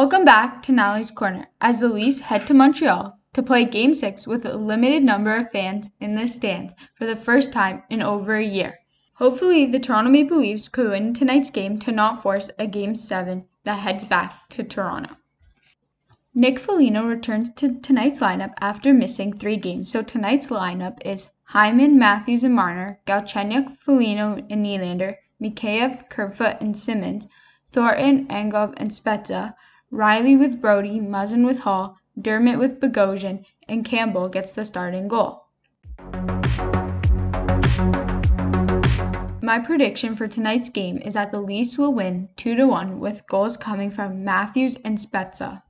Welcome back to Natalie's Corner as the Leafs head to Montreal to play Game 6 with a limited number of fans in the stands for the first time in over a year. Hopefully, the Toronto Maple Leafs could win tonight's game to not force a Game 7 that heads back to Toronto. Nick Foligno returns to tonight's lineup after missing three games, so tonight's lineup is Hyman, Matthews, and Marner, Galchenyuk, Foligno, and Nylander, Mikheyev, Kerfoot, and Simmonds, Thornton, Engvall, and Spezza, Rielly with Brodie, Muzzin with Holl, Dermott with Bogosian, and Campbell gets the starting goal. My prediction for tonight's game is that the Leafs will win 2 to 1 with goals coming from Matthews and Spezza.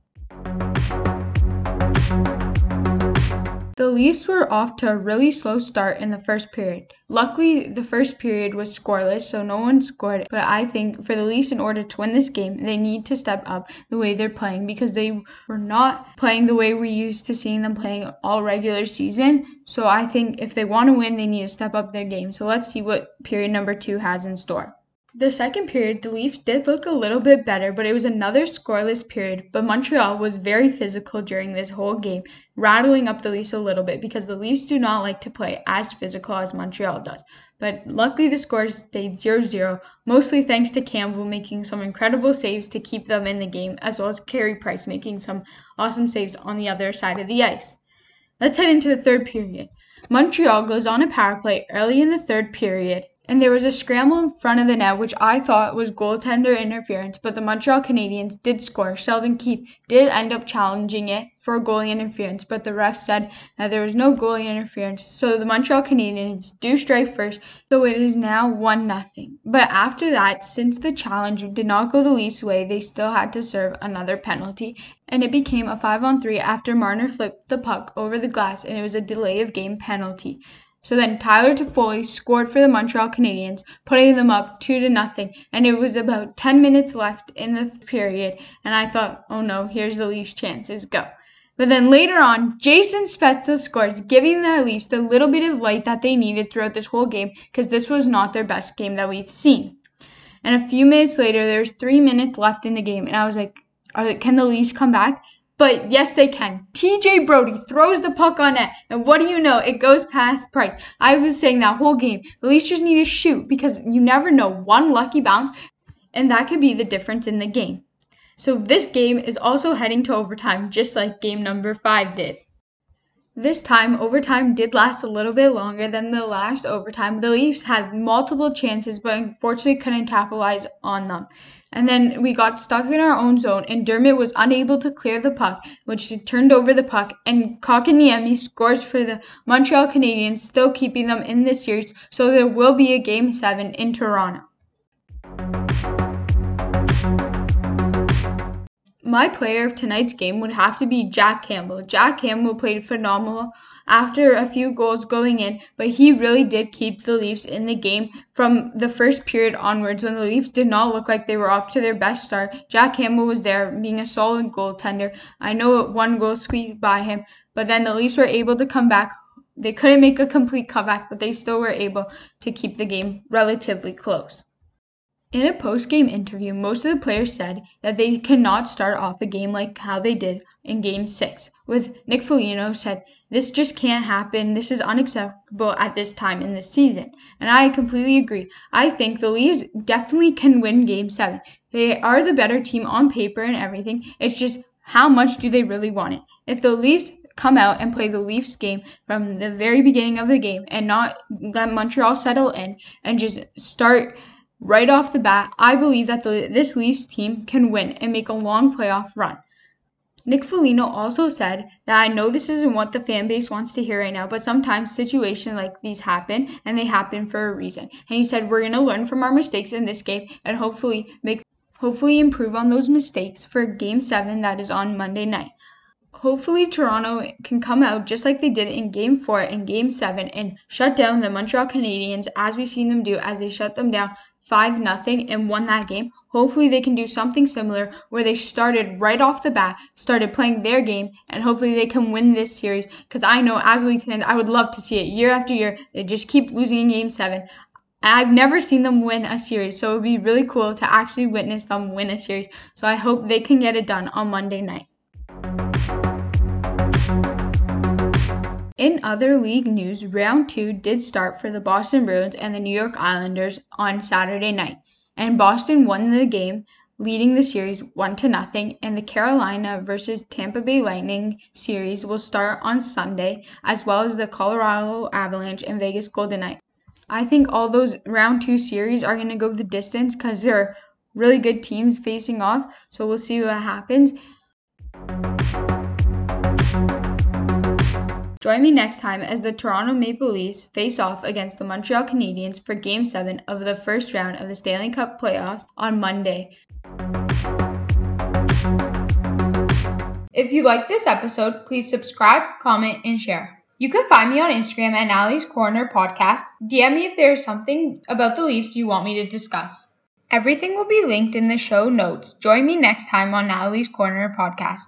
Leafs were off to a really slow start in the first period. Luckily, the first period was scoreless, so no one scored. But I think for the Leafs, in order to win this game, they need to step up the way they're playing because they were not playing the way we're used to seeing them playing all regular season. So I think if they want to win, they need to step up their game. So let's see what period number two has in store. The second period, the Leafs did look a little bit better, but it was another scoreless period. But Montreal was very physical during this whole game, rattling up the Leafs a little bit because the Leafs do not like to play as physical as Montreal does. But luckily, the scores stayed 0 0, mostly thanks to Campbell making some incredible saves to keep them in the game, as well as Carey Price making some awesome saves on the other side of the ice. Let's head into the third period. Montreal goes on a power play early in the third period and there was a scramble in front of the net, which I thought was goaltender interference, but the Montreal Canadiens did score. Sheldon Keefe did end up challenging it for goalie interference, but the ref said that there was no goalie interference, so the Montreal Canadiens do strike first, so it is now 1 nothing. But after that, since the challenge did not go the least way, they still had to serve another penalty, and it became a 5 on 3 after Marner flipped the puck over the glass, and it was a delay of game penalty. So then Tyler Toffoli scored for the Montreal Canadiens, putting them up two to nothing. And it was about 10 minutes left in the period, and I thought, oh no, here's the Leafs' chances, go. But then later on, Jason Spezza scores, giving the Leafs the little bit of light that they needed throughout this whole game, because this was not their best game that we've seen. And a few minutes later, there's three minutes left in the game, and I was like, can the Leafs come back? But yes, they can. TJ Brodie throws the puck on net, and what do you know? It goes past Price. I was saying that whole game. The Leafs just need to shoot because you never know. One lucky bounce, and that could be the difference in the game. So this game is also heading to overtime, just like game number five did. This time, overtime did last a little bit longer than the last overtime. The Leafs had multiple chances, but unfortunately couldn't capitalize on them. And then we got stuck in our own zone, and Dermott was unable to clear the puck, which turned over the puck. And Kotkaniemi scores for the Montreal Canadiens, still keeping them in this series. So there will be a game seven in Toronto. My player of tonight's game would have to be Jack Campbell. Jack Campbell played phenomenal after a few goals going in, but he really did keep the Leafs in the game from the first period onwards when the Leafs did not look like they were off to their best start. Jack Campbell was there being a solid goaltender. I know one goal squeaked by him, but then the Leafs were able to come back. They couldn't make a complete comeback, but they still were able to keep the game relatively close. In a post game interview, most of the players said that they cannot start off a game like how they did in game six. With Nick Foligno said, This just can't happen. This is unacceptable at this time in the season. And I completely agree. I think the Leafs definitely can win game seven. They are the better team on paper and everything. It's just how much do they really want it? If the Leafs come out and play the Leafs game from the very beginning of the game and not let Montreal settle in and just start Right off the bat, I believe that the, this Leafs team can win and make a long playoff run. Nick Foligno also said that I know this isn't what the fan base wants to hear right now, but sometimes situations like these happen and they happen for a reason. And he said we're going to learn from our mistakes in this game and hopefully make hopefully improve on those mistakes for game 7 that is on Monday night. Hopefully Toronto can come out just like they did in game 4 and game 7 and shut down the Montreal Canadiens as we've seen them do as they shut them down 5 nothing and won that game. Hopefully they can do something similar where they started right off the bat, started playing their game, and hopefully they can win this series. Because I know as a Leafs fan, I would love to see it year after year. They just keep losing in game seven. I've never seen them win a series, so it would be really cool to actually witness them win a series. So I hope they can get it done on Monday night. In other league news, round two did start for the Boston Bruins and the New York Islanders on Saturday night, and Boston won the game, leading the series 1 to nothing, and the Carolina versus Tampa Bay Lightning series will start on Sunday, as well as the Colorado Avalanche and Vegas Golden Knights. I think all those round two series are going to go the distance because they're really good teams facing off. So we'll see what happens. Join me next time as the Toronto Maple Leafs face off against the Montreal Canadiens for Game 7 of the first round of the Stanley Cup playoffs on Monday. If you like this episode, please subscribe, comment, and share. You can find me on Instagram at Natalie's Corner Podcast. DM me if there's something about the Leafs you want me to discuss. Everything will be linked in the show notes. Join me next time on Natalie's Corner Podcast.